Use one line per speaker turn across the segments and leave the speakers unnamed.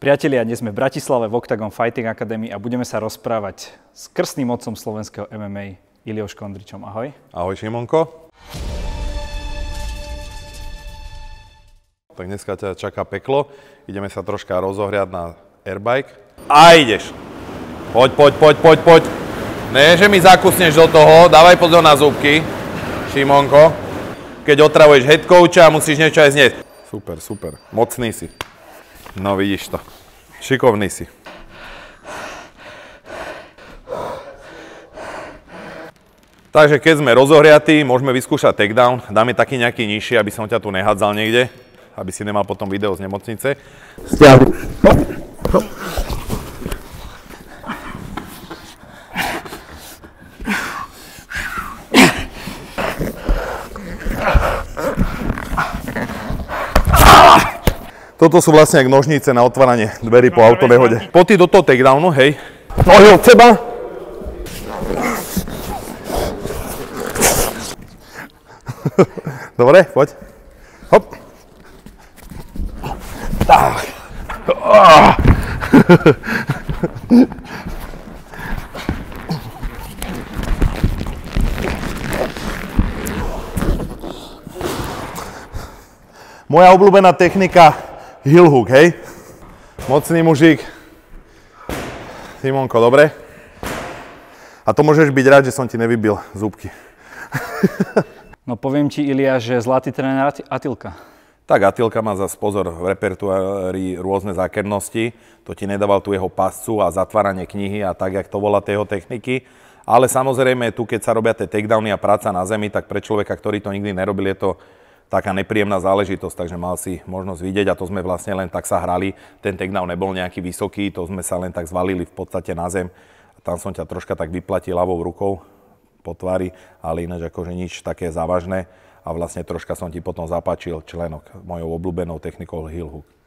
Priatelia, dnes sme v Bratislave v Octagon Fighting Academy a budeme sa rozprávať s krstným otcom slovenského MMA, Iliou Škondričom. Ahoj.
Ahoj Šimonko. Tak dneska ťa čaká peklo. Ideme sa troška rozohriať na airbike. A ideš. Poď, poď, poď, poď, poď. Ne, že mi zakusneš do toho, dávaj pozor na zúbky, Šimonko. Keď otravuješ head coacha, musíš niečo aj znieť. Super, super. Mocný si. No vidíš to. Šikovný si. Takže keď sme rozohriatí, môžeme vyskúšať takedown. Dáme taký nejaký nižší, aby som ťa tu nehádzal niekde, aby si nemal potom video z nemocnice.
Stiahni.
Toto sú vlastne jak nožnice na otváranie dverí po autonehode. Poď ty do toho takedownu, hej.
Nohy od seba.
Dobre, poď. Hop. Tak. Moja obľúbená technika heel hook, hej? Mocný mužík. Simonko, dobre? A to môžeš byť rád, že som ti nevybil zúbky.
No poviem ti, Ilia, že zlatý tréner Ati- Atilka.
Tak Atilka má zase pozor v repertoári rôzne zákernosti. To ti nedával tu jeho pascu a zatváranie knihy a tak, jak to volá jeho techniky. Ale samozrejme, tu keď sa robia tie takedowny a práca na zemi, tak pre človeka, ktorý to nikdy nerobil, je to taká nepríjemná záležitosť, takže mal si možnosť vidieť a to sme vlastne len tak sa hrali. Ten takedown nebol nejaký vysoký, to sme sa len tak zvalili v podstate na zem. Tam som ťa troška tak vyplatil ľavou rukou po tvári, ale ináč akože nič také závažné a vlastne troška som ti potom zapáčil členok mojou obľúbenou technikou heel hook.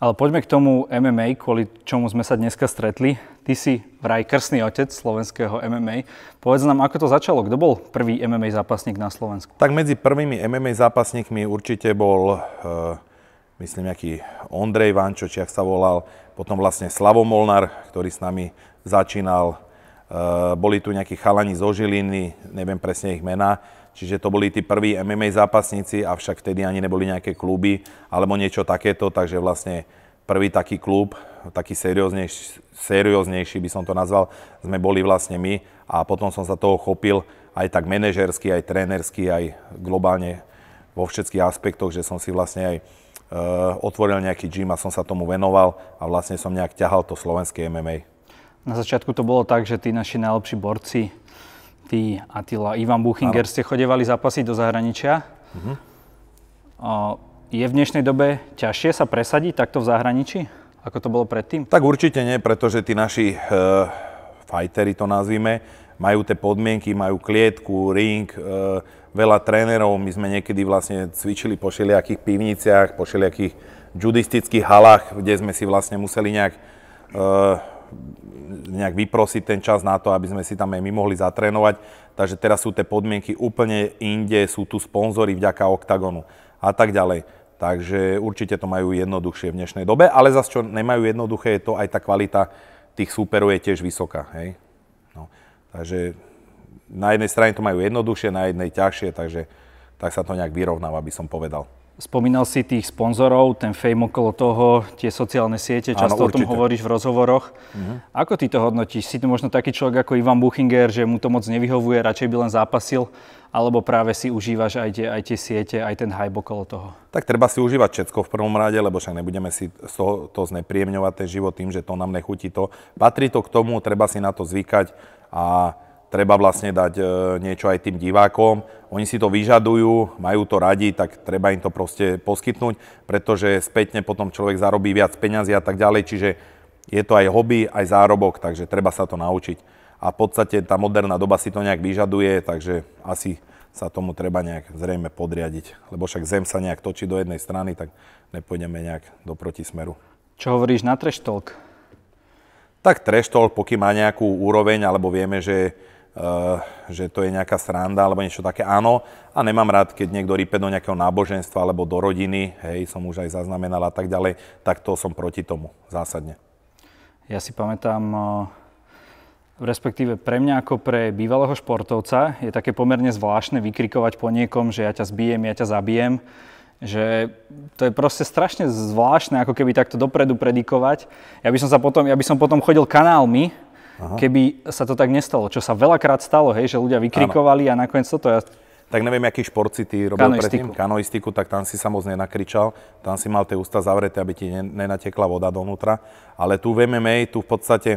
Ale poďme k tomu MMA, kvôli čomu sme sa dneska stretli. Ty si vraj krstný otec slovenského MMA. Povedz nám, ako to začalo. Kto bol prvý MMA zápasník na Slovensku?
Tak medzi prvými MMA zápasníkmi určite bol, uh, myslím, nejaký Ondrej Vančo, či ak sa volal, potom vlastne Slavo Molnár, ktorý s nami začínal. Uh, boli tu nejakí chalani zo Žiliny, neviem presne ich mená, čiže to boli tí prví MMA zápasníci, avšak vtedy ani neboli nejaké kluby alebo niečo takéto, takže vlastne prvý taký klub, taký serióznejší, serióznejší by som to nazval, sme boli vlastne my a potom som sa toho chopil aj tak manažersky, aj trénersky, aj globálne vo všetkých aspektoch, že som si vlastne aj uh, otvoril nejaký gym a som sa tomu venoval a vlastne som nejak ťahal to slovenské MMA.
Na začiatku to bolo tak, že tí naši najlepší borci, ty, Attila, Ivan Buchinger, ste chodevali zápasiť do zahraničia.
Mhm.
Uh, je v dnešnej dobe ťažšie sa presadiť takto v zahraničí, ako to bolo predtým?
Tak určite nie, pretože tí naši uh, fightery to nazvime, majú tie podmienky, majú klietku, ring, uh, veľa trénerov. My sme niekedy vlastne cvičili po všelijakých pivniciach, po všelijakých judistických halách, kde sme si vlastne museli nejak, uh, nejak vyprosiť ten čas na to, aby sme si tam aj my mohli zatrénovať. Takže teraz sú tie podmienky úplne inde, sú tu sponzory vďaka OKTAGONu a tak ďalej. Takže určite to majú jednoduchšie v dnešnej dobe, ale zase čo nemajú jednoduché, je to aj tá kvalita tých súperov je tiež vysoká. Hej? No, takže na jednej strane to majú jednoduchšie, na jednej ťažšie, takže tak sa to nejak vyrovnáva, by som povedal.
Spomínal si tých sponzorov, ten fame okolo toho, tie sociálne siete, často
Áno,
o tom hovoríš v rozhovoroch. Ako ty to hodnotíš? Si to možno taký človek ako Ivan Buchinger, že mu to moc nevyhovuje, radšej by len zápasil, alebo práve si užívaš aj tie, aj tie siete, aj ten hype okolo toho?
Tak treba si užívať všetko v prvom rade, lebo však nebudeme si toho to znepríjemňovať ten život tým, že to nám nechutí to. Patrí to k tomu, treba si na to zvykať a treba vlastne dať e, niečo aj tým divákom. Oni si to vyžadujú, majú to radi, tak treba im to proste poskytnúť, pretože spätne potom človek zarobí viac peňazí a tak ďalej, čiže je to aj hobby, aj zárobok, takže treba sa to naučiť. A v podstate tá moderná doba si to nejak vyžaduje, takže asi sa tomu treba nejak zrejme podriadiť. Lebo však zem sa nejak točí do jednej strany, tak nepôjdeme nejak do protismeru.
Čo hovoríš na trash talk?
Tak trash talk, pokým má nejakú úroveň, alebo vieme, že že to je nejaká sranda alebo niečo také. Áno, a nemám rád, keď niekto rýpe do nejakého náboženstva alebo do rodiny, hej, som už aj zaznamenal a tak ďalej, tak to som proti tomu zásadne.
Ja si pamätám, respektíve pre mňa ako pre bývalého športovca je také pomerne zvláštne vykrikovať po niekom, že ja ťa zbijem, ja ťa zabijem že to je proste strašne zvláštne, ako keby takto dopredu predikovať. Ja by som, sa potom, ja by som potom chodil kanálmi, Aha. keby sa to tak nestalo, čo sa veľakrát stalo, hej, že ľudia vykrikovali ano. a nakoniec toto ja...
Tak neviem, aký šport si ty robil predtým? Kanoistiku. tak tam si sa moc nenakričal, tam si mal tie ústa zavreté, aby ti nenatekla voda donútra. Ale tu v MMA, tu v podstate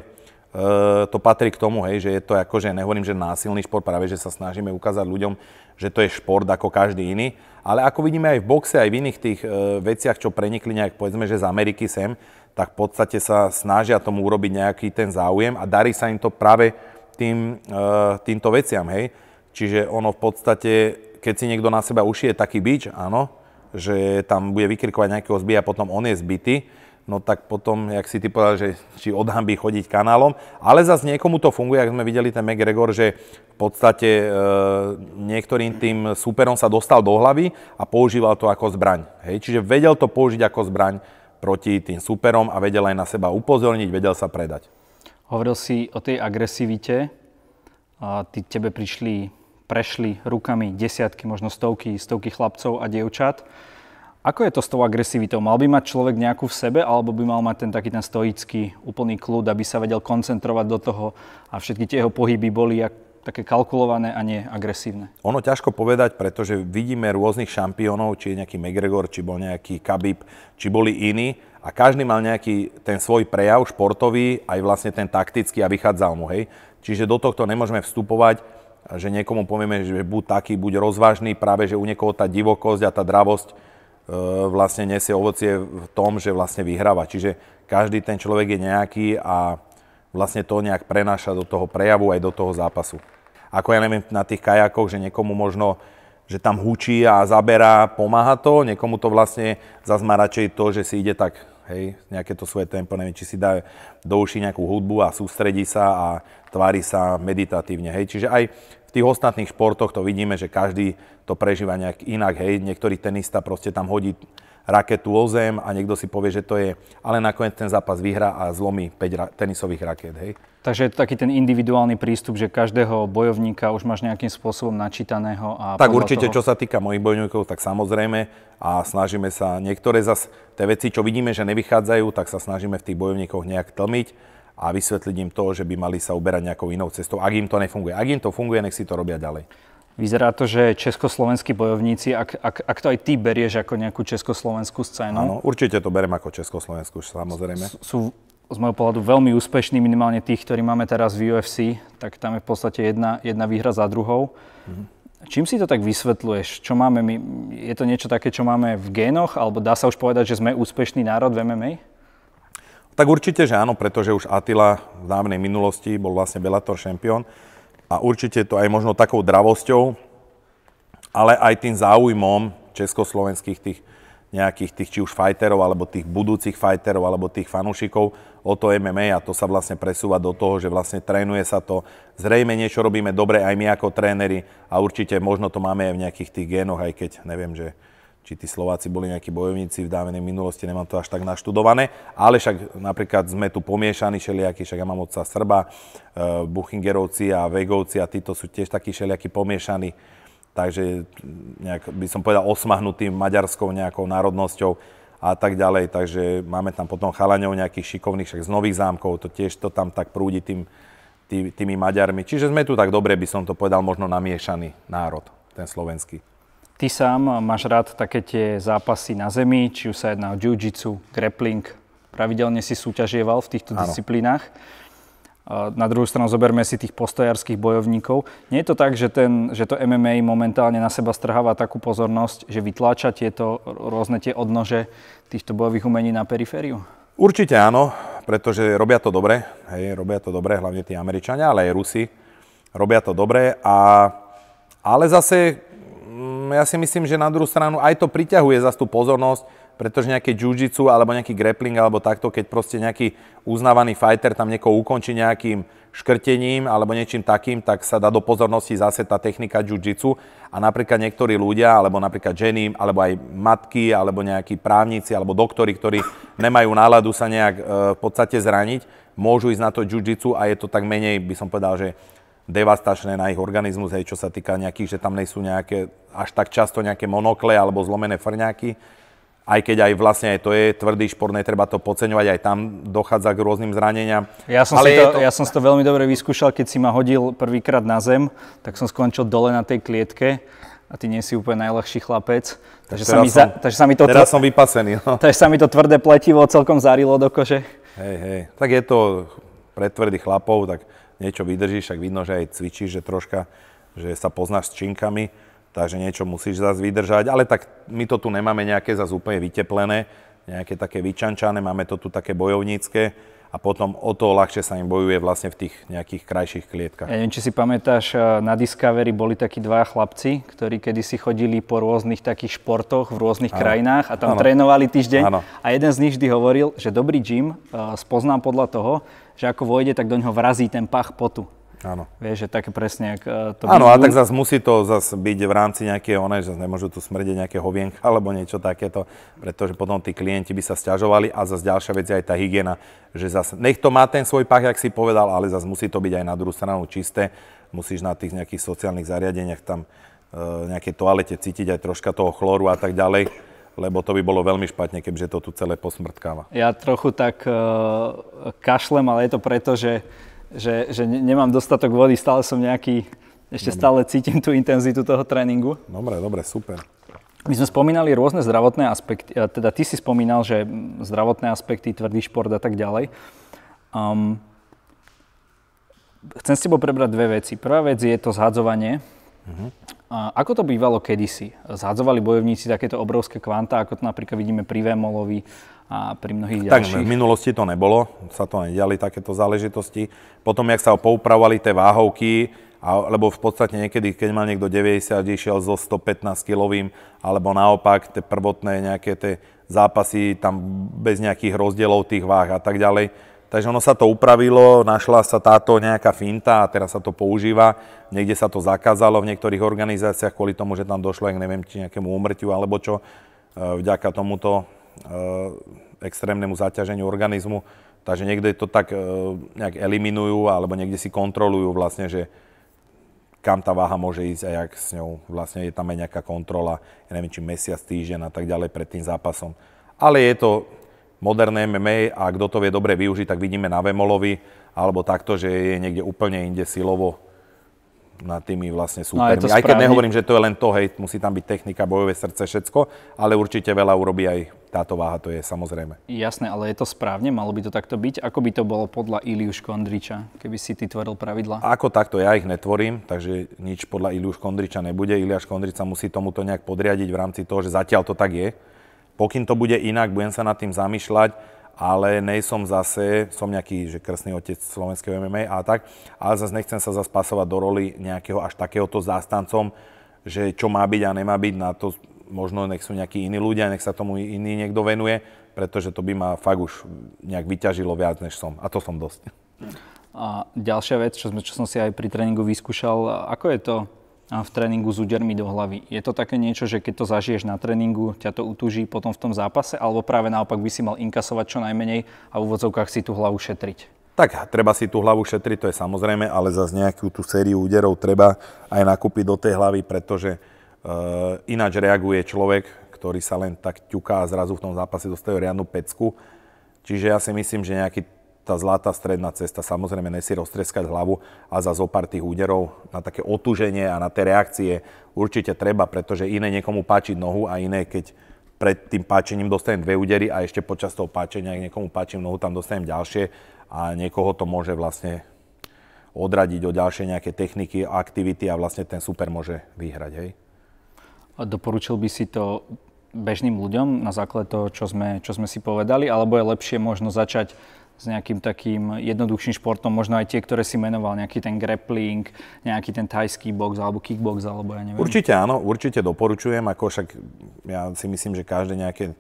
Uh, to patrí k tomu, hej, že je to akože, nehovorím, že násilný šport, práve že sa snažíme ukázať ľuďom, že to je šport ako každý iný, ale ako vidíme aj v boxe, aj v iných tých uh, veciach, čo prenikli nejak, povedzme, že z Ameriky sem, tak v podstate sa snažia tomu urobiť nejaký ten záujem a darí sa im to práve tým, uh, týmto veciam, hej. Čiže ono v podstate, keď si niekto na seba ušije taký bič, áno, že tam bude vykrikovať nejakého zbija a potom on je zbytý, no tak potom, jak si ty povedal, že či odhambí chodiť kanálom. Ale zase niekomu to funguje, ak sme videli ten McGregor, že v podstate e, niektorým tým súperom sa dostal do hlavy a používal to ako zbraň. Hej? Čiže vedel to použiť ako zbraň proti tým súperom a vedel aj na seba upozorniť, vedel sa predať.
Hovoril si o tej agresivite. A ty, tebe prišli, prešli rukami desiatky, možno stovky, stovky chlapcov a dievčat. Ako je to s tou agresivitou? Mal by mať človek nejakú v sebe, alebo by mal mať ten taký ten stoický, úplný kľud, aby sa vedel koncentrovať do toho a všetky tie jeho pohyby boli jak, také kalkulované a nie agresívne?
Ono ťažko povedať, pretože vidíme rôznych šampiónov, či je nejaký McGregor, či bol nejaký Khabib, či boli iní a každý mal nejaký ten svoj prejav športový, aj vlastne ten taktický a vychádzal mu, hej. Čiže do tohto nemôžeme vstupovať, že niekomu povieme, že buď taký, buď rozvážny, práve že u niekoho tá divokosť a tá dravosť E, vlastne nesie ovocie v tom, že vlastne vyhráva. Čiže každý ten človek je nejaký a vlastne to nejak prenáša do toho prejavu aj do toho zápasu. Ako ja neviem na tých kajakoch, že niekomu možno že tam hučí a zaberá, pomáha to, niekomu to vlastne zase má radšej to, že si ide tak, hej, nejaké to svoje tempo, neviem, či si dá do uší nejakú hudbu a sústredí sa a tvári sa meditatívne, hej. Čiže aj tých ostatných športoch to vidíme, že každý to prežíva nejak inak. Hej. Niektorý tenista proste tam hodí raketu o zem a niekto si povie, že to je, ale nakoniec ten zápas vyhrá a zlomí 5 ra- tenisových raket. Hej.
Takže je to taký ten individuálny prístup, že každého bojovníka už máš nejakým spôsobom načítaného. A
tak určite, toho... čo sa týka mojich bojovníkov, tak samozrejme a snažíme sa niektoré zase tie veci, čo vidíme, že nevychádzajú, tak sa snažíme v tých bojovníkoch nejak tlmiť a vysvetliť im to, že by mali sa uberať nejakou inou cestou, ak im to nefunguje. Ak im to funguje, nech si to robia ďalej.
Vyzerá to, že československí bojovníci, ak, ak, ak to aj ty berieš ako nejakú československú scénu.
Áno, určite to berem ako československú, samozrejme.
Sú z môjho pohľadu veľmi úspešní, minimálne tých, ktorí máme teraz v UFC, tak tam je v podstate jedna, jedna výhra za druhou. Mhm. Čím si to tak vysvetľuješ? Čo máme my? Je to niečo také, čo máme v génoch? Alebo dá sa už povedať, že sme úspešný národ v MMA?
Tak určite, že áno, pretože už Attila v dávnej minulosti bol vlastne Bellator šampión a určite to aj možno takou dravosťou, ale aj tým záujmom československých tých nejakých tých či už fighterov, alebo tých budúcich fighterov, alebo tých fanúšikov o to MMA a to sa vlastne presúva do toho, že vlastne trénuje sa to. Zrejme niečo robíme dobre aj my ako tréneri a určite možno to máme aj v nejakých tých génoch, aj keď neviem, že či tí Slováci boli nejakí bojovníci v dávenej minulosti, nemám to až tak naštudované, ale však napríklad sme tu pomiešaní všelijakí, však ja mám otca Srba, e, Buchingerovci a Vegovci a títo sú tiež takí všelijakí pomiešaní, takže nejak by som povedal osmahnutým maďarskou nejakou národnosťou a tak ďalej, takže máme tam potom chalaňov nejakých šikovných, však z Nových zámkov, to tiež to tam tak prúdi tým, tý, tými Maďarmi. Čiže sme tu tak dobre, by som to povedal, možno namiešaný národ, ten slovenský.
Ty sám máš rád také tie zápasy na zemi, či už sa jedná o jiu-jitsu, grappling. Pravidelne si súťažieval v týchto ano. disciplínach. Na druhú stranu zoberme si tých postojarských bojovníkov. Nie je to tak, že, ten, že to MMA momentálne na seba strháva takú pozornosť, že vytláča tieto rôzne tie odnože týchto bojových umení na perifériu?
Určite áno, pretože robia to dobre. Hej, robia to dobre, hlavne tí Američania, ale aj Rusi. Robia to dobre a ale zase ja si myslím, že na druhú stranu aj to priťahuje za tú pozornosť, pretože nejaké jiu-jitsu alebo nejaký grappling alebo takto, keď proste nejaký uznávaný fighter tam niekoho ukončí nejakým škrtením alebo niečím takým, tak sa dá do pozornosti zase tá technika jiu-jitsu. A napríklad niektorí ľudia, alebo napríklad ženy, alebo aj matky, alebo nejakí právnici, alebo doktori, ktorí nemajú náladu sa nejak e, v podstate zraniť, môžu ísť na to jiu-jitsu a je to tak menej, by som povedal, že devastačné na ich organizmus, hej, čo sa týka nejakých, že tam nie sú nejaké až tak často nejaké monokle alebo zlomené frňáky aj keď aj vlastne aj to je tvrdý šport, netreba to podceňovať, aj tam dochádza k rôznym zraneniam.
Ja som, Ale si to, to... ja som si to veľmi dobre vyskúšal, keď si ma hodil prvýkrát na zem, tak som skončil dole na tej klietke a ty nie si úplne najľahší chlapec. Takže sa, mi som, za, takže sa mi to...
Teraz som vypasený. No.
Takže sa mi to tvrdé pletivo celkom zarilo do kože.
Hej, hej. Tak je to pre tvrdých chlapov, tak niečo vydržíš, tak vidno, že aj cvičíš, že troška, že sa poznáš s činkami takže niečo musíš zase vydržať, ale tak my to tu nemáme nejaké zase úplne vyteplené, nejaké také vyčančané, máme to tu také bojovnícke a potom o to ľahšie sa im bojuje vlastne v tých nejakých krajších klietkach.
Ja neviem, či si pamätáš, eh, na Discovery boli takí dvaja chlapci, ktorí kedysi chodili po rôznych takých športoch v rôznych ano. krajinách a tam ano. trénovali týždeň ano. a jeden z nich vždy hovoril, že dobrý gym uh, spoznám podľa toho, že ako vojde, tak do ňoho vrazí ten pach potu.
Áno.
Vieš, že také presne, ak e, to
Áno, a tak zase musí to zase byť v rámci nejakého, one, že nemôžu tu smrdeť nejaké hovienka alebo niečo takéto, pretože potom tí klienti by sa stiažovali a zase ďalšia vec je aj tá hygiena, že zase nech to má ten svoj pach, jak si povedal, ale zase musí to byť aj na druhú stranu čisté, musíš na tých nejakých sociálnych zariadeniach tam e, nejaké toalete cítiť aj troška toho chlóru a tak ďalej lebo to by bolo veľmi špatne, kebyže to tu celé posmrtkáva.
Ja trochu tak uh, kašlem, ale je to preto, že že, že nemám dostatok vody, stále som nejaký, ešte dobre. stále cítim tú intenzitu toho tréningu.
Dobre, dobre, super.
My sme spomínali rôzne zdravotné aspekty, teda ty si spomínal, že zdravotné aspekty, tvrdý šport a tak ďalej. Um, chcem s tebou prebrať dve veci. Prvá vec je to zhadzovanie. Uh-huh. A ako to bývalo kedysi? Zhadzovali bojovníci takéto obrovské kvanta, ako to napríklad vidíme pri Vémolovi a pri mnohých ďalších.
Tak v minulosti to nebolo, sa to nediali takéto záležitosti. Potom, jak sa poupravovali tie váhovky, a, lebo v podstate niekedy, keď mal niekto 90, išiel so 115 kilovým, alebo naopak tie prvotné nejaké tie zápasy tam bez nejakých rozdielov tých váh a tak ďalej. Takže ono sa to upravilo, našla sa táto nejaká finta a teraz sa to používa. Niekde sa to zakázalo v niektorých organizáciách kvôli tomu, že tam došlo, ak neviem, či nejakému úmrtiu alebo čo. E, vďaka tomuto Eh, extrémnemu zaťaženiu organizmu. Takže niekde to tak eh, nejak eliminujú alebo niekde si kontrolujú vlastne, že kam tá váha môže ísť a jak s ňou vlastne je tam aj nejaká kontrola, ja neviem, či mesiac, týždeň a tak ďalej pred tým zápasom. Ale je to moderné MMA a kto to vie dobre využiť, tak vidíme na Vemolovi alebo takto, že je niekde úplne inde silovo nad tými vlastne no, súpermi. No, Aj keď nehovorím, že to je len to, hej, musí tam byť technika, bojové srdce, všetko, ale určite veľa urobí aj táto váha, to je samozrejme.
Jasné, ale je to správne? Malo by to takto byť? Ako by to bolo podľa Iliuš Kondriča, keby si ty tvoril pravidla?
Ako takto, ja ich netvorím, takže nič podľa Iliuš Kondriča nebude. Iliáš Kondriča musí tomuto nejak podriadiť v rámci toho, že zatiaľ to tak je. Pokým to bude inak, budem sa nad tým zamýšľať ale nejsom zase, som nejaký, že krstný otec slovenského MMA a tak, ale zase nechcem sa zase pasovať do roli nejakého až takéhoto zástancom, že čo má byť a nemá byť, na to možno nech sú nejakí iní ľudia, nech sa tomu iný niekto venuje, pretože to by ma fakt už nejak vyťažilo viac, než som. A to som dosť.
A ďalšia vec, čo, sme, čo som si aj pri tréningu vyskúšal, ako je to v tréningu s údermi do hlavy. Je to také niečo, že keď to zažiješ na tréningu, ťa to utuží potom v tom zápase, alebo práve naopak by si mal inkasovať čo najmenej a v úvodzovkách si tú hlavu šetriť?
Tak, treba si tú hlavu šetriť, to je samozrejme, ale zase nejakú tú sériu úderov treba aj nakúpiť do tej hlavy, pretože uh, ináč reaguje človek, ktorý sa len tak ťuká a zrazu v tom zápase dostane riadnu pecku. Čiže ja si myslím, že nejaký tá zlatá stredná cesta, samozrejme nesi roztreskať hlavu a za zopár tých úderov na také otúženie a na tie reakcie určite treba, pretože iné niekomu páčiť nohu a iné, keď pred tým páčením dostanem dve údery a ešte počas toho páčenia, ak niekomu páčim nohu, tam dostanem ďalšie a niekoho to môže vlastne odradiť o ďalšie nejaké techniky, aktivity a vlastne ten super môže vyhrať, hej?
A doporučil by si to bežným ľuďom na základe toho, čo sme, čo sme si povedali, alebo je lepšie možno začať s nejakým takým jednoduchším športom, možno aj tie, ktoré si menoval, nejaký ten grappling, nejaký ten thajský box alebo kickbox, alebo ja neviem.
Určite áno, určite doporučujem, ako však ja si myslím, že každé nejaké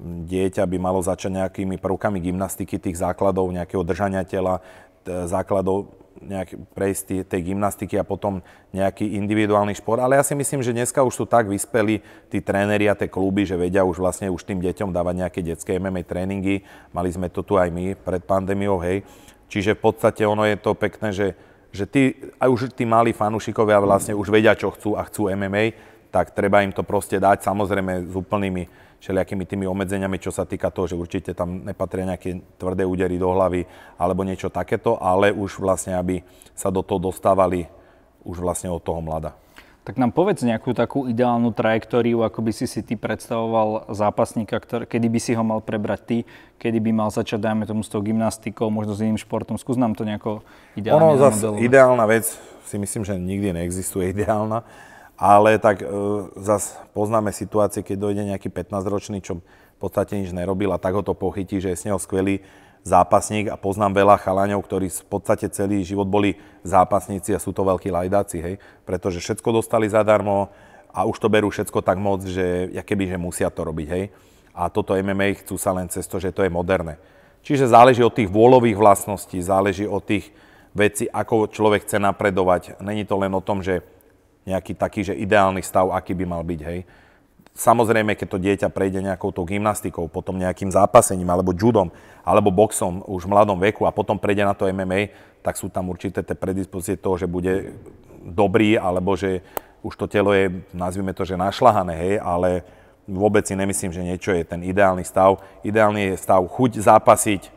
dieťa by malo začať nejakými prvkami gymnastiky, tých základov, nejakého držania tela, základov nejak prejsť tej, gymnastiky a potom nejaký individuálny šport. Ale ja si myslím, že dneska už sú tak vyspeli tí tréneri a tie kluby, že vedia už vlastne už tým deťom dávať nejaké detské MMA tréningy. Mali sme to tu aj my pred pandémiou, hej. Čiže v podstate ono je to pekné, že, že tí, aj už tí malí fanúšikovia vlastne už vedia, čo chcú a chcú MMA, tak treba im to proste dať, samozrejme s úplnými všelijakými tými obmedzeniami, čo sa týka toho, že určite tam nepatria nejaké tvrdé údery do hlavy alebo niečo takéto, ale už vlastne, aby sa do toho dostávali už vlastne od toho mlada.
Tak nám povedz nejakú takú ideálnu trajektóriu, ako by si si ty predstavoval zápasníka, ktorý, kedy by si ho mal prebrať ty, kedy by mal začať, dajme tomu, s tou gymnastikou, možno s iným športom. Skús nám to nejako ideálne
Ono zase ideálna vec, si myslím, že nikdy neexistuje ideálna ale tak e, zase poznáme situácie, keď dojde nejaký 15-ročný, čo v podstate nič nerobil a tak ho to pochytí, že je s neho skvelý zápasník a poznám veľa chalaňov, ktorí v podstate celý život boli zápasníci a sú to veľkí lajdáci, hej, pretože všetko dostali zadarmo a už to berú všetko tak moc, že keby, že musia to robiť, hej. A toto MMA chcú sa len cez to, že to je moderné. Čiže záleží od tých vôľových vlastností, záleží od tých vecí, ako človek chce napredovať. Není to len o tom, že nejaký taký, že ideálny stav, aký by mal byť, hej. Samozrejme, keď to dieťa prejde nejakou tou gymnastikou, potom nejakým zápasením, alebo judom, alebo boxom už v mladom veku a potom prejde na to MMA, tak sú tam určité tie predispozície toho, že bude dobrý, alebo že už to telo je, nazvime to, že našlahané, hej, ale vôbec si nemyslím, že niečo je ten ideálny stav. Ideálny je stav chuť zápasiť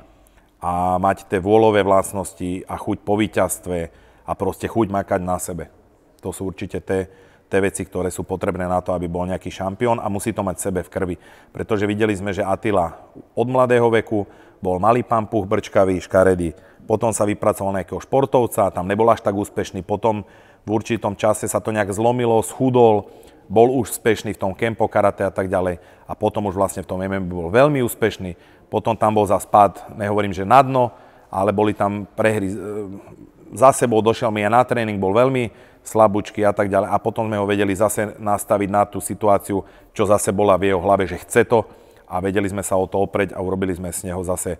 a mať tie vôľové vlastnosti a chuť po víťazstve a proste chuť makať na sebe. To sú určite tie, tie veci, ktoré sú potrebné na to, aby bol nejaký šampión a musí to mať sebe v krvi. Pretože videli sme, že Atila od mladého veku bol malý pampuch, brčkavý, škaredý. Potom sa vypracoval nejakého športovca, tam nebol až tak úspešný. Potom v určitom čase sa to nejak zlomilo, schudol, bol už úspešný v tom kempo karate a tak ďalej. A potom už vlastne v tom MMA bol veľmi úspešný. Potom tam bol za spad, nehovorím, že na dno, ale boli tam prehry. Za sebou došiel mi aj na tréning, bol veľmi slabúčky a tak ďalej. A potom sme ho vedeli zase nastaviť na tú situáciu, čo zase bola v jeho hlave, že chce to a vedeli sme sa o to opreť a urobili sme z neho zase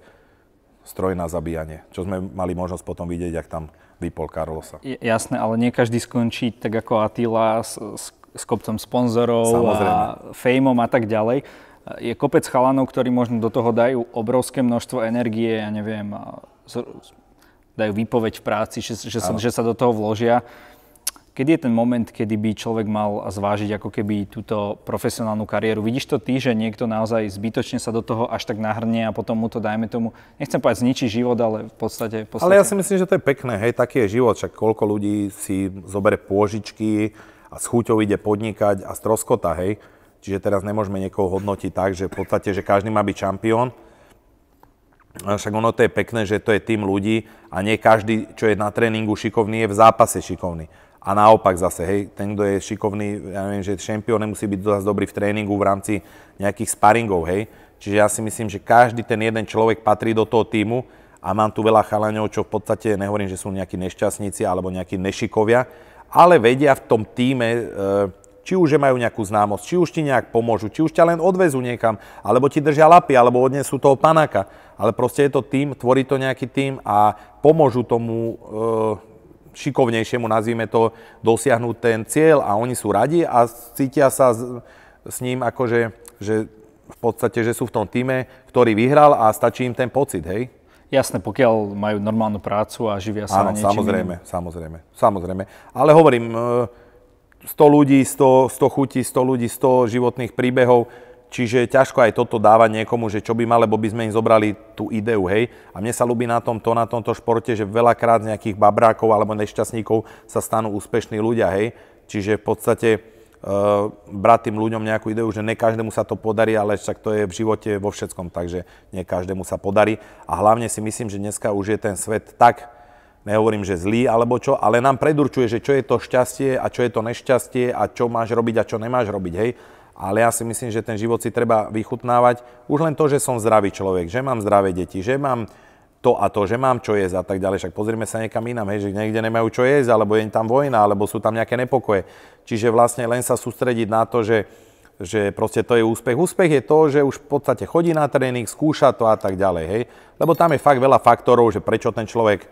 stroj na zabíjanie, čo sme mali možnosť potom vidieť, ak tam vypol Carlosa.
Jasné, ale nie každý skončí tak ako Attila s, s, s kopcom sponzorov Samozrejme. a fejmom a tak ďalej. Je kopec chalanov, ktorí možno do toho dajú obrovské množstvo energie, ja neviem, dajú výpoveď v práci, že, že, sa, že sa do toho vložia. Kedy je ten moment, kedy by človek mal zvážiť ako keby túto profesionálnu kariéru? Vidíš to ty, že niekto naozaj zbytočne sa do toho až tak nahrnie a potom mu to, dajme tomu, nechcem povedať zničí život, ale v podstate, v podstate...
Ale ja si myslím, že to je pekné, hej, taký je život, však koľko ľudí si zobere pôžičky a s chuťou ide podnikať a stroskota, hej. Čiže teraz nemôžeme niekoho hodnotiť tak, že v podstate, že každý má byť šampión. Však ono to je pekné, že to je tým ľudí a nie každý, čo je na tréningu šikovný, je v zápase šikovný. A naopak zase, hej, ten, kto je šikovný, ja neviem, že šampión nemusí byť zase dobrý v tréningu v rámci nejakých sparingov, hej. Čiže ja si myslím, že každý ten jeden človek patrí do toho týmu a mám tu veľa chalaňov, čo v podstate nehovorím, že sú nejakí nešťastníci alebo nejakí nešikovia, ale vedia v tom týme, e, či už majú nejakú známosť, či už ti nejak pomôžu, či už ťa len odvezú niekam, alebo ti držia lapy, alebo odnesú toho panáka. Ale proste je to tým, tvorí to nejaký tým a pomôžu tomu e, šikovnejšiemu, nazvime to, dosiahnuť ten cieľ a oni sú radi a cítia sa s, s ním akože, že v podstate, že sú v tom týme, ktorý vyhral a stačí im ten pocit, hej?
Jasné, pokiaľ majú normálnu prácu a živia sa
Áno, niečím. samozrejme, samozrejme, samozrejme. Ale hovorím, 100 e, ľudí, 100, 100 chutí, 100 ľudí, 100 životných príbehov, Čiže ťažko aj toto dávať niekomu, že čo by mal, lebo by sme im zobrali tú ideu, hej. A mne sa ľúbi na tomto, na tomto športe, že veľakrát z nejakých babrákov alebo nešťastníkov sa stanú úspešní ľudia, hej. Čiže v podstate uh, brať tým ľuďom nejakú ideu, že ne každému sa to podarí, ale však to je v živote vo všetkom, takže nie každému sa podarí. A hlavne si myslím, že dneska už je ten svet tak, nehovorím, že zlý alebo čo, ale nám predurčuje, že čo je to šťastie a čo je to nešťastie a čo máš robiť a čo nemáš robiť, hej ale ja si myslím, že ten život si treba vychutnávať. Už len to, že som zdravý človek, že mám zdravé deti, že mám to a to, že mám čo jesť a tak ďalej. Však pozrime sa niekam inám, hej, že niekde nemajú čo jesť, alebo je tam vojna, alebo sú tam nejaké nepokoje. Čiže vlastne len sa sústrediť na to, že že proste to je úspech. Úspech je to, že už v podstate chodí na tréning, skúša to a tak ďalej, hej. Lebo tam je fakt veľa faktorov, že prečo ten človek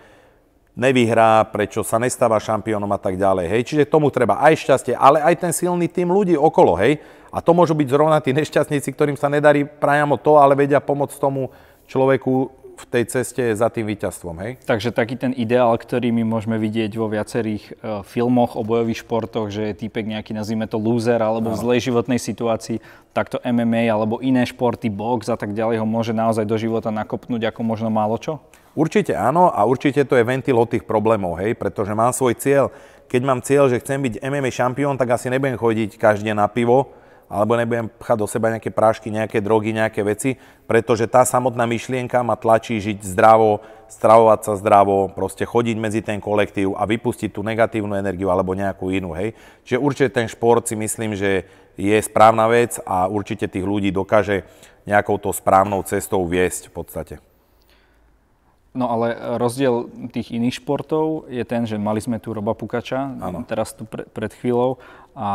nevyhrá, prečo sa nestáva šampiónom a tak ďalej, hej. Čiže tomu treba aj šťastie, ale aj ten silný tým ľudí okolo, hej. A to môžu byť zrovna tí nešťastníci, ktorým sa nedarí priamo to, ale vedia pomôcť tomu človeku v tej ceste za tým víťazstvom, hej?
Takže taký ten ideál, ktorý my môžeme vidieť vo viacerých uh, filmoch o bojových športoch, že je týpek nejaký, nazvime to loser, alebo v zlej životnej situácii, takto MMA alebo iné športy, box a tak ďalej ho môže naozaj do života nakopnúť ako možno málo čo?
Určite áno a určite to je ventil od tých problémov, hej, pretože mám svoj cieľ. Keď mám cieľ, že chcem byť MMA šampión, tak asi nebudem chodiť každý deň na pivo, alebo nebudem pchať do seba nejaké prášky, nejaké drogy, nejaké veci, pretože tá samotná myšlienka ma tlačí žiť zdravo, stravovať sa zdravo, proste chodiť medzi ten kolektív a vypustiť tú negatívnu energiu alebo nejakú inú, hej. Čiže určite ten šport si myslím, že je správna vec a určite tých ľudí dokáže nejakou to správnou cestou viesť v podstate.
No ale rozdiel tých iných športov je ten, že mali sme tu Roba Pukača, ano. teraz tu pre, pred chvíľou a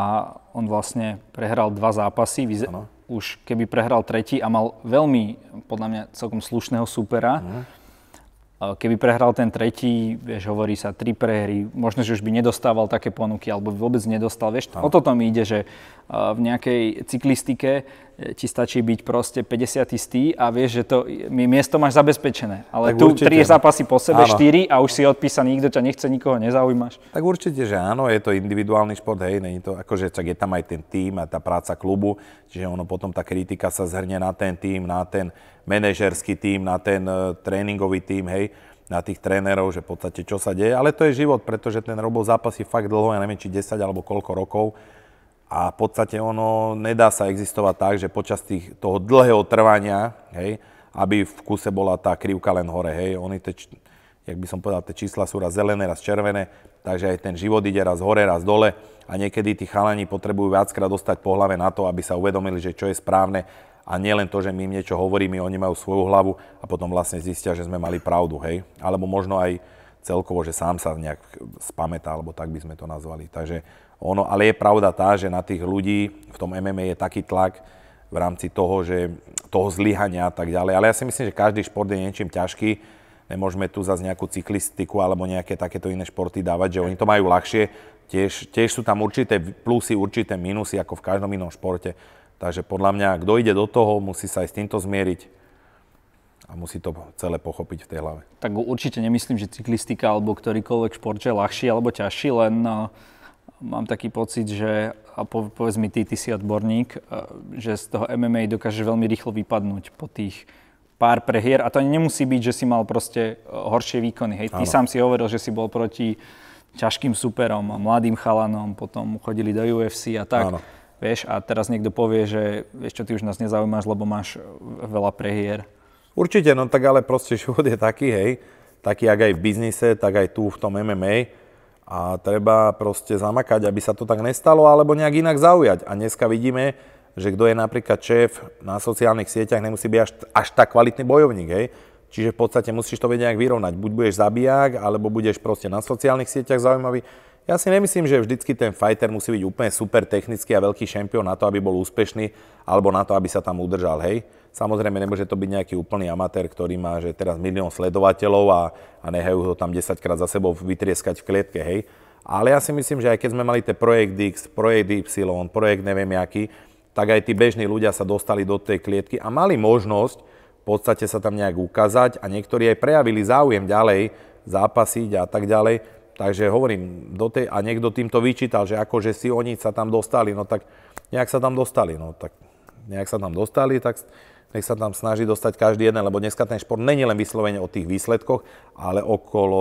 on vlastne prehral dva zápasy. Vyze- už keby prehral tretí a mal veľmi, podľa mňa, celkom slušného supera, ano. Keby prehral ten tretí, vieš, hovorí sa tri prehry, možno, že už by nedostával také ponuky, alebo vôbec nedostal. Vieš, o toto mi ide, že v nejakej cyklistike ti stačí byť proste 50 stý a vieš, že to miesto máš zabezpečené. Ale tak tu určite. tri zápasy po sebe, áno. štyri a už si odpísaný, nikto ťa nechce, nikoho nezaujímaš.
Tak určite, že áno, je to individuálny šport, hej, není to akože, čak je tam aj ten tým a tá práca klubu, čiže ono potom tá kritika sa zhrne na ten tým, na ten manažerský tým, na ten uh, tréningový tým, hej, na tých trénerov, že v podstate čo sa deje, ale to je život, pretože ten robot zápasí fakt dlho, ja neviem, či 10 alebo koľko rokov, a v podstate ono nedá sa existovať tak, že počas tých, toho dlhého trvania, hej, aby v kuse bola tá krivka len hore. Hej. Oni te, jak by som povedal, tie čísla sú raz zelené, raz červené, takže aj ten život ide raz hore, raz dole a niekedy tí chalani potrebujú viackrát dostať po hlave na to, aby sa uvedomili, že čo je správne a nie len to, že my im niečo hovoríme, oni majú svoju hlavu a potom vlastne zistia, že sme mali pravdu, hej. Alebo možno aj celkovo, že sám sa nejak spamätá, alebo tak by sme to nazvali. Takže ono, ale je pravda tá, že na tých ľudí v tom MMA je taký tlak v rámci toho, že toho zlyhania a tak ďalej. Ale ja si myslím, že každý šport je niečím ťažký. Nemôžeme tu zase nejakú cyklistiku alebo nejaké takéto iné športy dávať, že oni to majú ľahšie. Tiež, tiež sú tam určité plusy, určité minusy, ako v každom inom športe. Takže podľa mňa, kto ide do toho, musí sa aj s týmto zmieriť a musí to celé pochopiť v tej hlave.
Tak určite nemyslím, že cyklistika alebo ktorýkoľvek šport je ľahší alebo ťažší, len no, mám taký pocit, že, a povedz mi ty, ty si odborník, že z toho MMA dokáže veľmi rýchlo vypadnúť po tých pár prehier. A to nemusí byť, že si mal proste e, horšie výkony. Hej, ty sám si hovoril, že si bol proti ťažkým superom a mladým chalanom, potom chodili do UFC a tak. Ano. Vieš, a teraz niekto povie, že vieš čo, ty už nás nezaujímaš, lebo máš veľa prehier.
Určite, no tak ale proste život je taký, hej, taký jak aj v biznise, tak aj tu v tom MMA a treba proste zamakať, aby sa to tak nestalo, alebo nejak inak zaujať. A dneska vidíme, že kto je napríklad šéf na sociálnych sieťach, nemusí byť až, až tak kvalitný bojovník, hej. Čiže v podstate musíš to vedieť nejak vyrovnať. Buď budeš zabijak, alebo budeš proste na sociálnych sieťach zaujímavý. Ja si nemyslím, že vždycky ten fighter musí byť úplne super technický a veľký šampión na to, aby bol úspešný, alebo na to, aby sa tam udržal, hej. Samozrejme, nemôže to byť nejaký úplný amatér, ktorý má že teraz milión sledovateľov a, a nehajú ho tam 10 krát za sebou vytrieskať v klietke, hej. Ale ja si myslím, že aj keď sme mali ten projekt X, projekt Y, projekt neviem aký, tak aj tí bežní ľudia sa dostali do tej klietky a mali možnosť v podstate sa tam nejak ukázať a niektorí aj prejavili záujem ďalej zápasiť a tak ďalej. Takže hovorím, do tej, a niekto týmto vyčítal, že akože si oni sa tam dostali, no tak nejak sa tam dostali, no tak nejak sa tam dostali, tak nech sa tam snaží dostať každý jeden, lebo dneska ten šport není len vyslovene o tých výsledkoch, ale okolo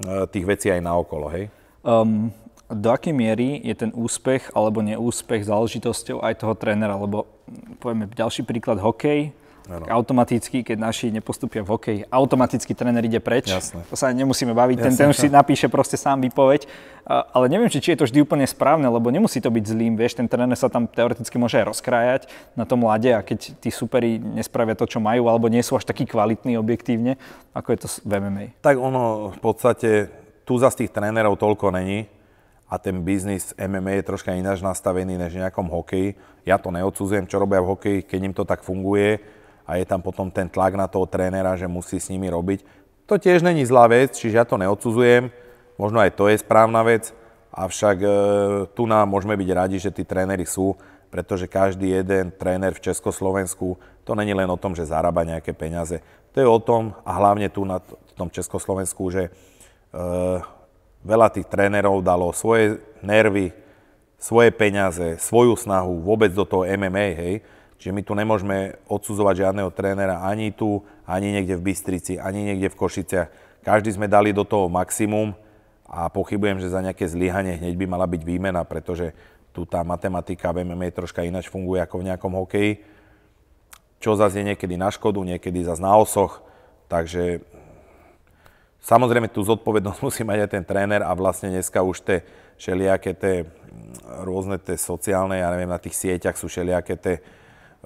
e, tých vecí aj naokolo, hej? Um,
do akej miery je ten úspech alebo neúspech záležitosťou aj toho trénera, lebo povieme ďalší príklad hokej, Ano. Automaticky, keď naši nepostupia v hokeji, automaticky tréner ide preč. Jasne. To sa nemusíme baviť, ten, ten už si napíše proste sám výpoveď. Ale neviem, či, či je to vždy úplne správne, lebo nemusí to byť zlým. Vieš, ten tréner sa tam teoreticky môže aj rozkrájať na tom mlade a keď tí superi nespravia to, čo majú, alebo nie sú až takí kvalitní objektívne, ako je to v MMA.
Tak ono v podstate tu za tých trénerov toľko není, a ten biznis MMA je troška ináč nastavený než v nejakom hokeji. Ja to neodsudzujem, čo robia v hokeji, keď im to tak funguje a je tam potom ten tlak na toho trénera, že musí s nimi robiť. To tiež není zlá vec, čiže ja to neodsudzujem. Možno aj to je správna vec, avšak e, tu nám môžeme byť radi, že tí tréneri sú, pretože každý jeden tréner v Československu, to není len o tom, že zarába nejaké peniaze. To je o tom, a hlavne tu na tom Československu, že e, veľa tých trénerov dalo svoje nervy, svoje peniaze, svoju snahu vôbec do toho MMA, hej. Čiže my tu nemôžeme odsudzovať žiadneho trénera ani tu, ani niekde v Bystrici, ani niekde v Košiciach. Každý sme dali do toho maximum a pochybujem, že za nejaké zlyhanie hneď by mala byť výmena, pretože tu tá matematika v MMA troška ináč funguje ako v nejakom hokeji. Čo zase je niekedy na škodu, niekedy zase na osoch. Takže Samozrejme, tú zodpovednosť musí mať aj ten tréner a vlastne dneska už tie všelijaké tie mm, rôzne tie sociálne, ja neviem, na tých sieťach sú všelijaké tie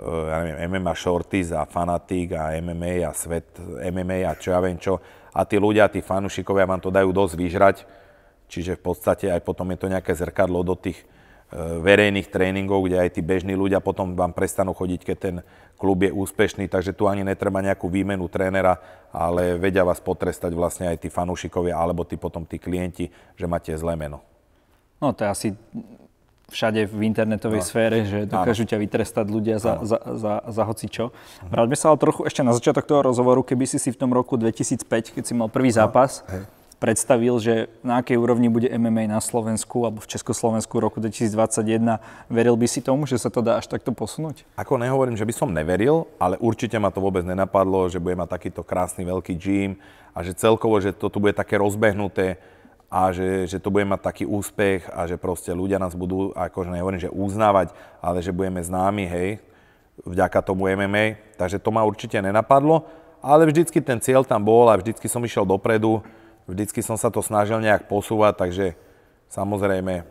ja neviem, MMA Shorties a Fanatic a MMA a Svet MMA a čo ja viem čo. A tí ľudia, tí fanúšikovia vám to dajú dosť vyžrať, čiže v podstate aj potom je to nejaké zrkadlo do tých eh, verejných tréningov, kde aj tí bežní ľudia potom vám prestanú chodiť, keď ten klub je úspešný, takže tu ani netreba nejakú výmenu trénera, ale vedia vás potrestať vlastne aj tí fanúšikovia alebo tí potom tí klienti, že máte zlé meno.
No to je asi všade v internetovej no. sfére, že dokážu ťa vytrestať ľudia za, za, za, za hoci čo. Vráťme sa ale trochu ešte na začiatok toho rozhovoru, keby si si v tom roku 2005, keď si mal prvý zápas, no predstavil, že na akej úrovni bude MMA na Slovensku alebo v Československu roku 2021. Veril by si tomu, že sa to dá až takto posunúť?
Ako nehovorím, že by som neveril, ale určite ma to vôbec nenapadlo, že bude mať takýto krásny veľký gym a že celkovo, že to tu bude také rozbehnuté a že, že to bude mať taký úspech a že proste ľudia nás budú, akože nehovorím, že uznávať, ale že budeme známi, hej, vďaka tomu MMA. Takže to ma určite nenapadlo, ale vždycky ten cieľ tam bol a vždycky som išiel dopredu Vždycky som sa to snažil nejak posúvať, takže samozrejme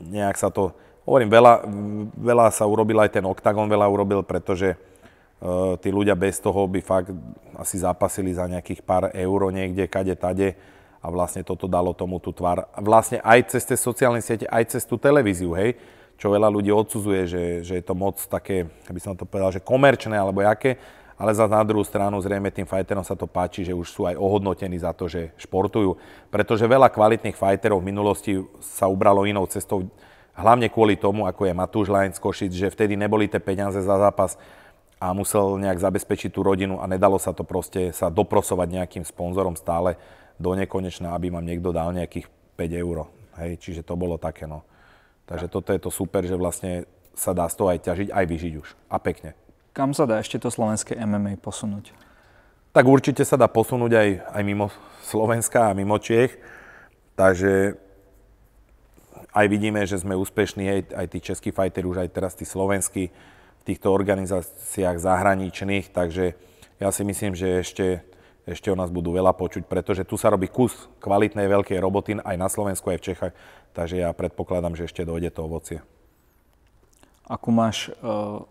nejak sa to... Hovorím, veľa, veľa sa urobil aj ten OKTAGON, veľa urobil, pretože uh, tí ľudia bez toho by fakt asi zápasili za nejakých pár eur niekde, kade, tade a vlastne toto dalo tomu tú tvár. Vlastne aj cez tie sociálne siete, aj cez tú televíziu, hej, čo veľa ľudí odsudzuje, že, že je to moc také, aby som to povedal, že komerčné alebo jaké, ale za na druhú stranu zrejme tým fajterom sa to páči, že už sú aj ohodnotení za to, že športujú. Pretože veľa kvalitných fajterov v minulosti sa ubralo inou cestou, hlavne kvôli tomu, ako je Matúš Lajn z Košic, že vtedy neboli tie peniaze za zápas a musel nejak zabezpečiť tú rodinu a nedalo sa to proste sa doprosovať nejakým sponzorom stále do nekonečna, aby vám niekto dal nejakých 5 eur. Hej, čiže to bolo také, no. Takže toto je to super, že vlastne sa dá z toho aj ťažiť, aj vyžiť už. A pekne.
Kam sa dá ešte to slovenské MMA posunúť?
Tak určite sa dá posunúť aj, aj mimo Slovenska a mimo Čiech. Takže aj vidíme, že sme úspešní, aj, aj tí českí fajteri, už aj teraz tí slovenskí v týchto organizáciách zahraničných, takže ja si myslím, že ešte, ešte o nás budú veľa počuť, pretože tu sa robí kus kvalitnej veľkej roboty aj na Slovensku, aj v Čechách, takže ja predpokladám, že ešte dojde to ovocie.
Akú máš uh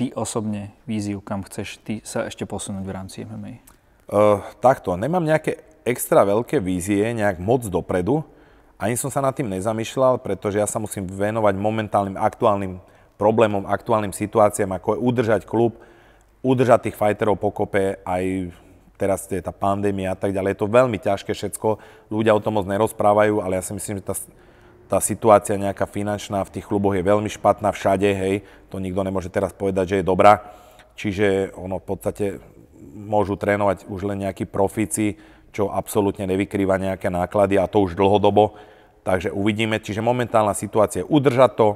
ty osobne víziu, kam chceš ty sa ešte posunúť v rámci MMA?
Uh, takto, nemám nejaké extra veľké vízie, nejak moc dopredu. Ani som sa nad tým nezamýšľal, pretože ja sa musím venovať momentálnym aktuálnym problémom, aktuálnym situáciám, ako je udržať klub, udržať tých fighterov pokope, aj teraz je tá pandémia a tak ďalej. Je to veľmi ťažké všetko, ľudia o tom moc nerozprávajú, ale ja si myslím, že tá tá situácia nejaká finančná v tých kluboch je veľmi špatná všade, hej, to nikto nemôže teraz povedať, že je dobrá. Čiže ono v podstate môžu trénovať už len nejakí profíci, čo absolútne nevykrýva nejaké náklady a to už dlhodobo. Takže uvidíme. Čiže momentálna situácia je udržať to,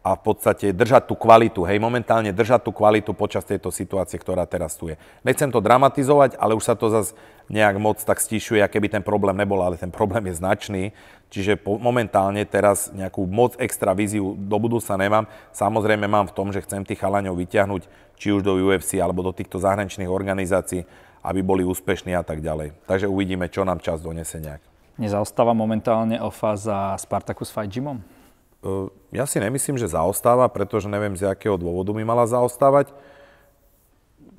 a v podstate držať tú kvalitu, hej, momentálne držať tú kvalitu počas tejto situácie, ktorá teraz tu je. Nechcem to dramatizovať, ale už sa to zase nejak moc tak stišuje, keby ten problém nebol, ale ten problém je značný. Čiže po, momentálne teraz nejakú moc extra víziu do budúca nemám. Samozrejme mám v tom, že chcem tých chalaňov vyťahnuť či už do UFC alebo do týchto zahraničných organizácií, aby boli úspešní a tak ďalej. Takže uvidíme, čo nám čas donese nejak.
Nezaostáva momentálne OFA za Spartacus Fight Gymom?
Ehm, ja si nemyslím, že zaostáva, pretože neviem, z akého dôvodu by mala zaostávať.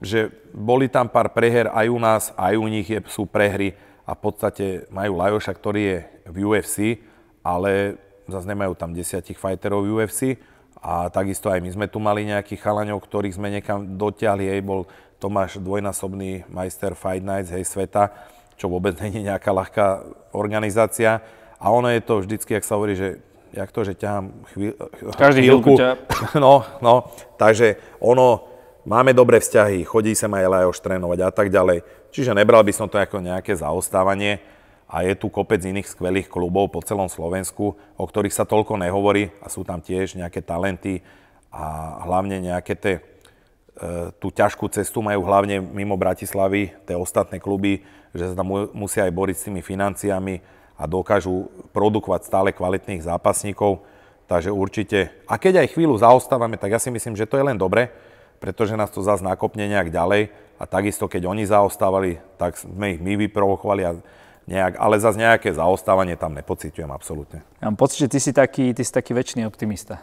Že boli tam pár preher aj u nás, aj u nich je, sú prehry a v podstate majú Lajoša, ktorý je v UFC, ale zase nemajú tam desiatich fighterov UFC a takisto aj my sme tu mali nejakých chalaňov, ktorých sme niekam dotiahli, hej, bol Tomáš dvojnásobný majster Fight Nights, hej, sveta, čo vôbec není nejaká ľahká organizácia. A ono je to vždycky, ak sa hovorí, že jak to, že ťahám chvíľ,
Každý chvíľku? ťa...
No, no, takže ono, máme dobré vzťahy, chodí sa aj Lajoš trénovať a tak ďalej. Čiže nebral by som to ako nejaké zaostávanie. A je tu kopec iných skvelých klubov po celom Slovensku, o ktorých sa toľko nehovorí a sú tam tiež nejaké talenty a hlavne nejaké tie, e, tú ťažkú cestu majú hlavne mimo Bratislavy, tie ostatné kluby, že sa tam musia aj boriť s tými financiami a dokážu produkovať stále kvalitných zápasníkov. Takže určite, a keď aj chvíľu zaostávame, tak ja si myslím, že to je len dobre, pretože nás to zase nakopne nejak ďalej a takisto, keď oni zaostávali, tak sme ich my vyprovokovali a nejak, ale zase nejaké zaostávanie tam nepociťujem absolútne.
Ja mám pocit, že ty si taký, ty si taký väčší optimista.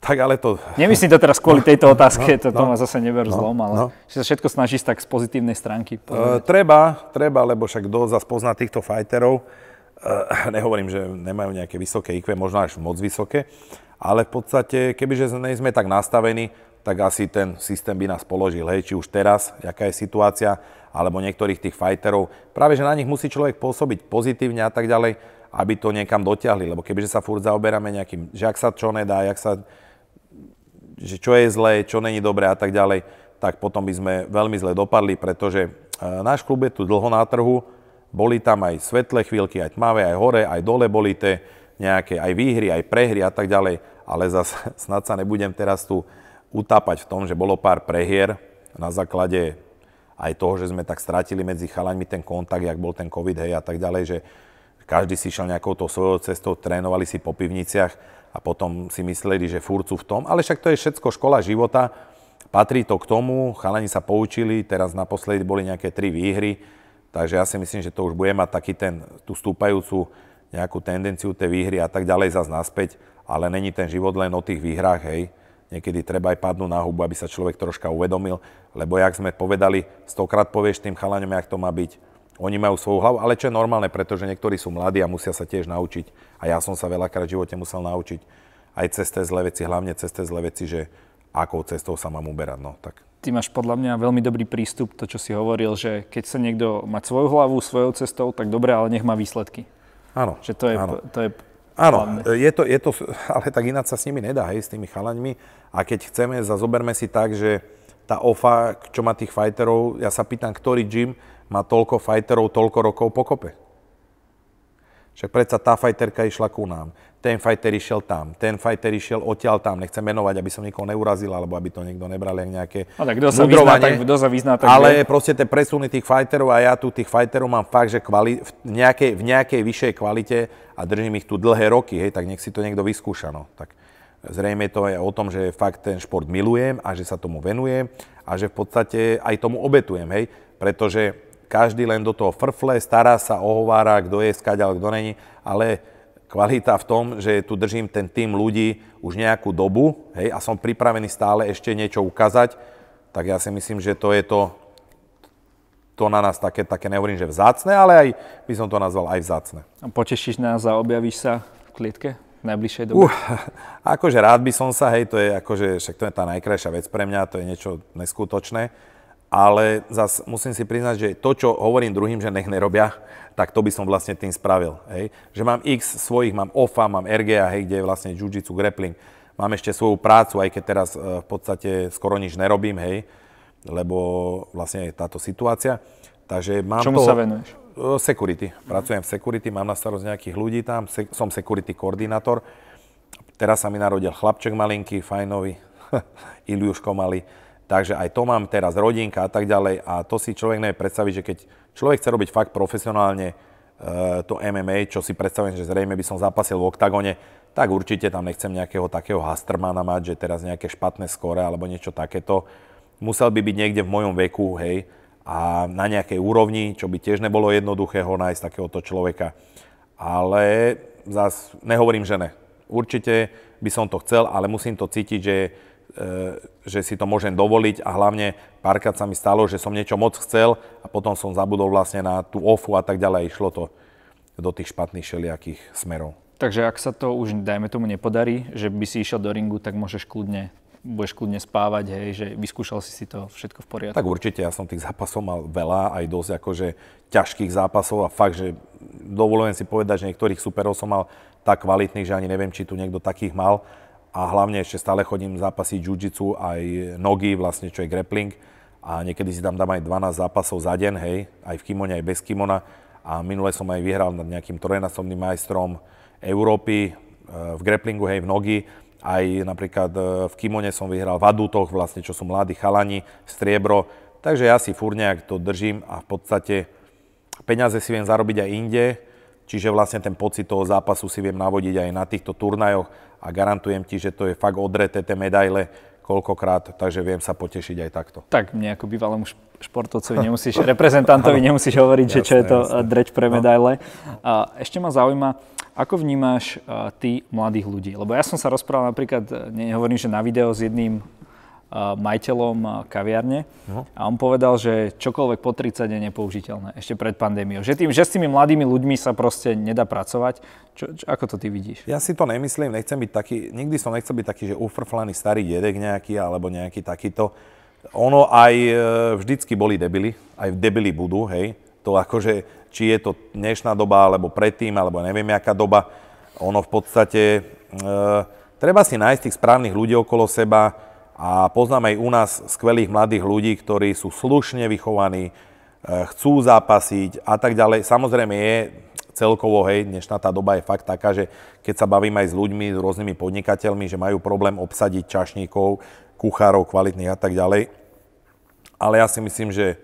Tak ale to...
Nemyslím to teraz kvôli tejto otázke, no, to, to no, ma zase neber no, zlom, ale no. že sa všetko snažíš tak z pozitívnej stránky.
Uh, treba, treba, lebo však kto zase pozná týchto fighterov, uh, nehovorím, že nemajú nejaké vysoké IQ, možno až moc vysoké, ale v podstate, kebyže nie sme tak nastavení, tak asi ten systém by nás položil, hej, či už teraz, aká je situácia, alebo niektorých tých fighterov. Práve, že na nich musí človek pôsobiť pozitívne a tak ďalej, aby to niekam dotiahli, lebo kebyže sa furt zaoberáme nejakým, že ak sa čo nedá, jak sa že čo je zlé, čo není dobré a tak ďalej, tak potom by sme veľmi zle dopadli, pretože e, náš klub je tu dlho na trhu, boli tam aj svetlé chvíľky, aj tmavé, aj hore, aj dole boli tie nejaké aj výhry, aj prehry a tak ďalej, ale zase snad sa nebudem teraz tu utápať v tom, že bolo pár prehier na základe aj toho, že sme tak stratili medzi chalaňmi ten kontakt, jak bol ten COVID, hej, a tak ďalej, že každý si šiel nejakou tou svojou cestou, trénovali si po pivniciach a potom si mysleli, že furt sú v tom. Ale však to je všetko škola života, patrí to k tomu, chalani sa poučili, teraz naposledy boli nejaké tri výhry, takže ja si myslím, že to už bude mať taký ten, tú stúpajúcu nejakú tendenciu tie výhry a tak ďalej zase naspäť, ale není ten život len o tých výhrách, hej. Niekedy treba aj padnúť na hubu, aby sa človek troška uvedomil, lebo jak sme povedali, stokrát povieš tým chalaňom, jak to má byť, oni majú svoju hlavu, ale čo je normálne, pretože niektorí sú mladí a musia sa tiež naučiť. A ja som sa veľakrát v živote musel naučiť aj cez tie zlé veci, hlavne cez tie zlé veci, že akou cestou sa mám uberať. No, tak.
Ty máš podľa mňa veľmi dobrý prístup, to čo si hovoril, že keď sa niekto mať svoju hlavu svojou cestou, tak dobre, ale nech má výsledky.
Áno.
Že to je,
áno.
To je
Áno, je to, je to, ale tak ináč sa s nimi nedá, hej, s tými chalaňmi. A keď chceme, zazoberme si tak, že tá OFA, čo má tých fighterov, ja sa pýtam, ktorý gym má toľko fighterov toľko rokov pokope. Však predsa tá fighterka išla ku nám, ten fighter išiel tam, ten fighter išiel odtiaľ tam, nechcem menovať, aby som nikoho neurazil, alebo aby to niekto nebral jak nejaké
no, tak kto sa vyzná, tak, kto sa vyzná, tak
Ale vie. proste tie presuny tých fighterov a ja tu tých fighterov mám fakt, že kvali, v, nejakej, v nejakej vyššej kvalite a držím ich tu dlhé roky, hej, tak nech si to niekto vyskúša. No. Tak zrejme to je o tom, že fakt ten šport milujem a že sa tomu venujem a že v podstate aj tomu obetujem, hej, pretože každý len do toho frfle, stará sa, ohovára, kto je skaďal, kto není, ale kvalita v tom, že tu držím ten tým ľudí už nejakú dobu hej, a som pripravený stále ešte niečo ukázať, tak ja si myslím, že to je to, to na nás také, také nehovorím, že vzácne, ale aj by som to nazval aj vzácne.
A potešíš nás a objavíš sa v klietke v najbližšej dobe? Uh,
akože rád by som sa, hej, to je akože, však to je tá najkrajšia vec pre mňa, to je niečo neskutočné ale zas musím si priznať, že to, čo hovorím druhým, že nech nerobia, tak to by som vlastne tým spravil. Hej. Že mám x svojich, mám OFA, mám RGA, hej, kde je vlastne Jiu-Jitsu, grappling. Mám ešte svoju prácu, aj keď teraz e, v podstate skoro nič nerobím, hej, lebo vlastne je táto situácia. Takže mám
Čomu
to,
sa venuješ? E,
security. Pracujem v security, mám na starosť nejakých ľudí tam, som security koordinátor. Teraz sa mi narodil chlapček malinký, fajnový, Iliuško malý Takže aj to mám teraz, rodinka a tak ďalej. A to si človek nevie predstaviť, že keď človek chce robiť fakt profesionálne e, to MMA, čo si predstavujem, že zrejme by som zapasil v oktagone, tak určite tam nechcem nejakého takého Hastermana mať, že teraz nejaké špatné skore alebo niečo takéto. Musel by byť niekde v mojom veku, hej, a na nejakej úrovni, čo by tiež nebolo jednoduché ho nájsť takéhoto človeka. Ale zas nehovorím, že ne. Určite by som to chcel, ale musím to cítiť, že že si to môžem dovoliť a hlavne párkrát sa mi stalo, že som niečo moc chcel a potom som zabudol vlastne na tú ofu a tak ďalej. Išlo to do tých špatných šeliakých smerov.
Takže ak sa to už, dajme tomu, nepodarí, že by si išiel do ringu, tak môžeš kľudne budeš kľudne spávať, hej, že vyskúšal si si to všetko v poriadku.
Tak určite, ja som tých zápasov mal veľa, aj dosť akože ťažkých zápasov a fakt, že dovolujem si povedať, že niektorých superov som mal tak kvalitných, že ani neviem, či tu niekto takých mal. A hlavne ešte stále chodím zápasiť jiu aj nogy, vlastne čo je grappling. A niekedy si tam dám aj 12 zápasov za deň, hej, aj v kimone, aj bez kimona. A minule som aj vyhral nad nejakým trojnásobným majstrom Európy e, v grapplingu, hej, v nogy. Aj napríklad e, v kimone som vyhral v adutoch, vlastne čo sú mladí chalani, striebro. Takže ja si furt nejak to držím a v podstate peniaze si viem zarobiť aj inde, čiže vlastne ten pocit toho zápasu si viem navodiť aj na týchto turnajoch a garantujem ti, že to je fakt odreté tie medaile koľkokrát, takže viem sa potešiť aj takto.
Tak mne ako bývalému športovcovi nemusíš, reprezentantovi nemusíš hovoriť, jasné, že čo je to jasné. dreť pre no. medaile. A ešte ma zaujíma, ako vnímaš ty mladých ľudí? Lebo ja som sa rozprával napríklad, nehovorím, že na video s jedným majiteľom kaviarne uh-huh. a on povedal, že čokoľvek po 30 je nepoužiteľné ešte pred pandémiou. Že, tým, že s tými mladými ľuďmi sa proste nedá pracovať. Čo, čo, ako to ty vidíš?
Ja si to nemyslím, nechcem byť taký, nikdy som nechcel byť taký, že ufrflaný starý dedek nejaký alebo nejaký takýto. Ono aj e, vždycky boli debily, aj debily budú, hej. To akože, či je to dnešná doba, alebo predtým, alebo neviem, aká doba. Ono v podstate, e, treba si nájsť tých správnych ľudí okolo seba, a poznám aj u nás skvelých mladých ľudí, ktorí sú slušne vychovaní, e, chcú zápasiť a tak ďalej. Samozrejme je celkovo, hej, dnešná tá doba je fakt taká, že keď sa bavím aj s ľuďmi, s rôznymi podnikateľmi, že majú problém obsadiť čašníkov, kuchárov kvalitných a tak ďalej. Ale ja si myslím, že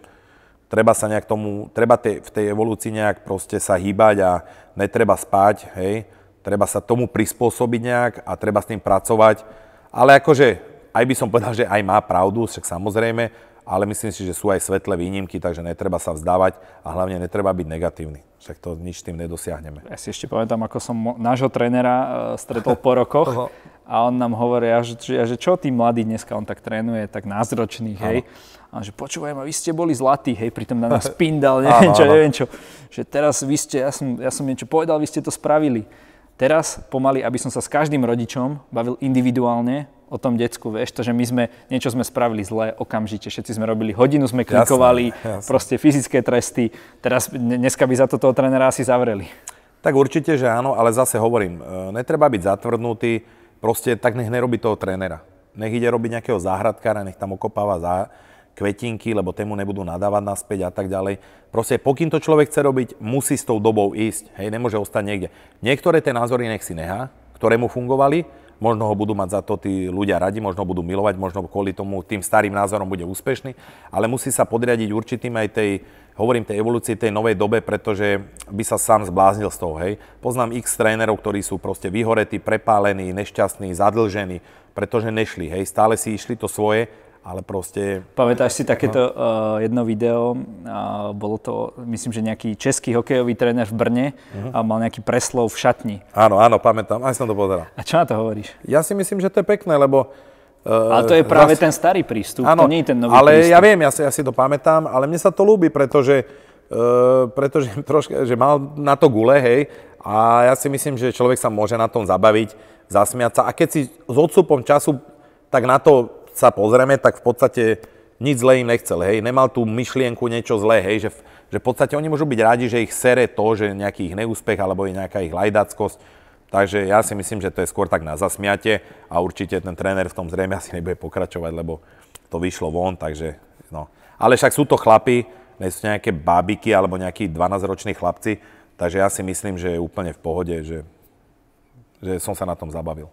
treba sa nejak tomu, treba te, v tej evolúcii nejak proste sa hýbať a netreba spať, hej. Treba sa tomu prispôsobiť nejak a treba s tým pracovať. Ale akože aj by som povedal, že aj má pravdu, však samozrejme, ale myslím si, že sú aj svetlé výnimky, takže netreba sa vzdávať a hlavne netreba byť negatívny. Však to nič tým nedosiahneme.
Ja si ešte pamätám, ako som nášho trénera e, stretol po rokoch a on nám hovorí, že, že, že čo tí mladí dneska, on tak trénuje, tak názročných, hej. A že počúvaj ma, vy ste boli zlatí, hej, pritom na nás pindal, neviem čo, neviem čo. Že teraz vy ste, ja som, ja som niečo povedal, vy ste to spravili. Teraz pomaly, aby som sa s každým rodičom bavil individuálne, o tom decku, vieš, to, že my sme, niečo sme spravili zle, okamžite, všetci sme robili hodinu, sme klikovali, jasne, jasne. proste fyzické tresty, teraz dneska by za to toho trénera asi zavreli.
Tak určite, že áno, ale zase hovorím, e, netreba byť zatvrdnutý, proste tak nech nerobí toho trénera. Nech ide robiť nejakého záhradkára, nech tam okopáva za kvetinky, lebo tému nebudú nadávať naspäť a tak ďalej. Proste pokým to človek chce robiť, musí s tou dobou ísť, hej, nemôže ostať niekde. Niektoré tie názory nech si nechá, ktoré mu fungovali, možno ho budú mať za to tí ľudia radi, možno budú milovať, možno kvôli tomu tým starým názorom bude úspešný, ale musí sa podriadiť určitým aj tej, hovorím tej evolúcii tej novej dobe, pretože by sa sám zbláznil z toho, hej. Poznám x trénerov, ktorí sú proste vyhoretí, prepálení, nešťastní, zadlžení, pretože nešli, hej, stále si išli to svoje ale proste...
Pamätáš si takéto uh, jedno video, uh, bolo to, myslím, že nejaký český hokejový tréner v Brne uh-huh. a mal nejaký preslov v šatni.
Áno, áno, pamätám, aj som to pozeral.
A čo na to hovoríš?
Ja si myslím, že to je pekné, lebo...
Uh, ale to je práve zas... ten starý prístup, áno, to nie je ten nový
ale
prístup.
ja viem, ja si, ja si to pamätám, ale mne sa to ľúbi, pretože, uh, pretože troška, že mal na to gule, hej, a ja si myslím, že človek sa môže na tom zabaviť, zasmiať sa a keď si s odstupom času tak na to sa pozrieme, tak v podstate nič zlé im nechcel, hej. Nemal tú myšlienku niečo zlé, hej, že, že v podstate oni môžu byť radi, že ich sere to, že nejaký ich neúspech alebo je nejaká ich lajdackosť. Takže ja si myslím, že to je skôr tak na zasmiate a určite ten tréner v tom zrejme asi nebude pokračovať, lebo to vyšlo von, takže no. Ale však sú to chlapi, nie sú nejaké bábiky alebo nejakí 12-roční chlapci, takže ja si myslím, že je úplne v pohode, že, že som sa na tom zabavil.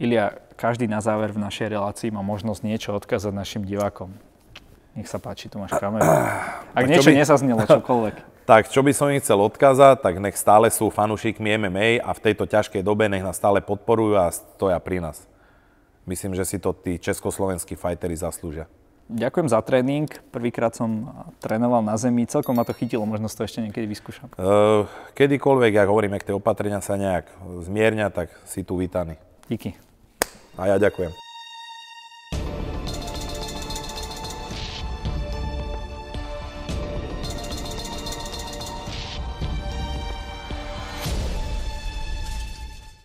Ilia, každý na záver v našej relácii má možnosť niečo odkázať našim divákom. Nech sa páči, tu máš kameru. Ak niečo by... nezaznelo, čokoľvek.
Tak, čo by som im chcel odkázať, tak nech stále sú fanúšikmi MMA a v tejto ťažkej dobe nech nás stále podporujú a stoja pri nás. Myslím, že si to tí československí fajteri zaslúžia.
Ďakujem za tréning. Prvýkrát som trénoval na zemi. Celkom ma to chytilo, možno to ešte niekedy vyskúšam. Uh,
kedykoľvek, ak hovorím, ak tie opatrenia sa nejak zmierňa, tak si tu vítaný.
Díky.
A ja ďakujem.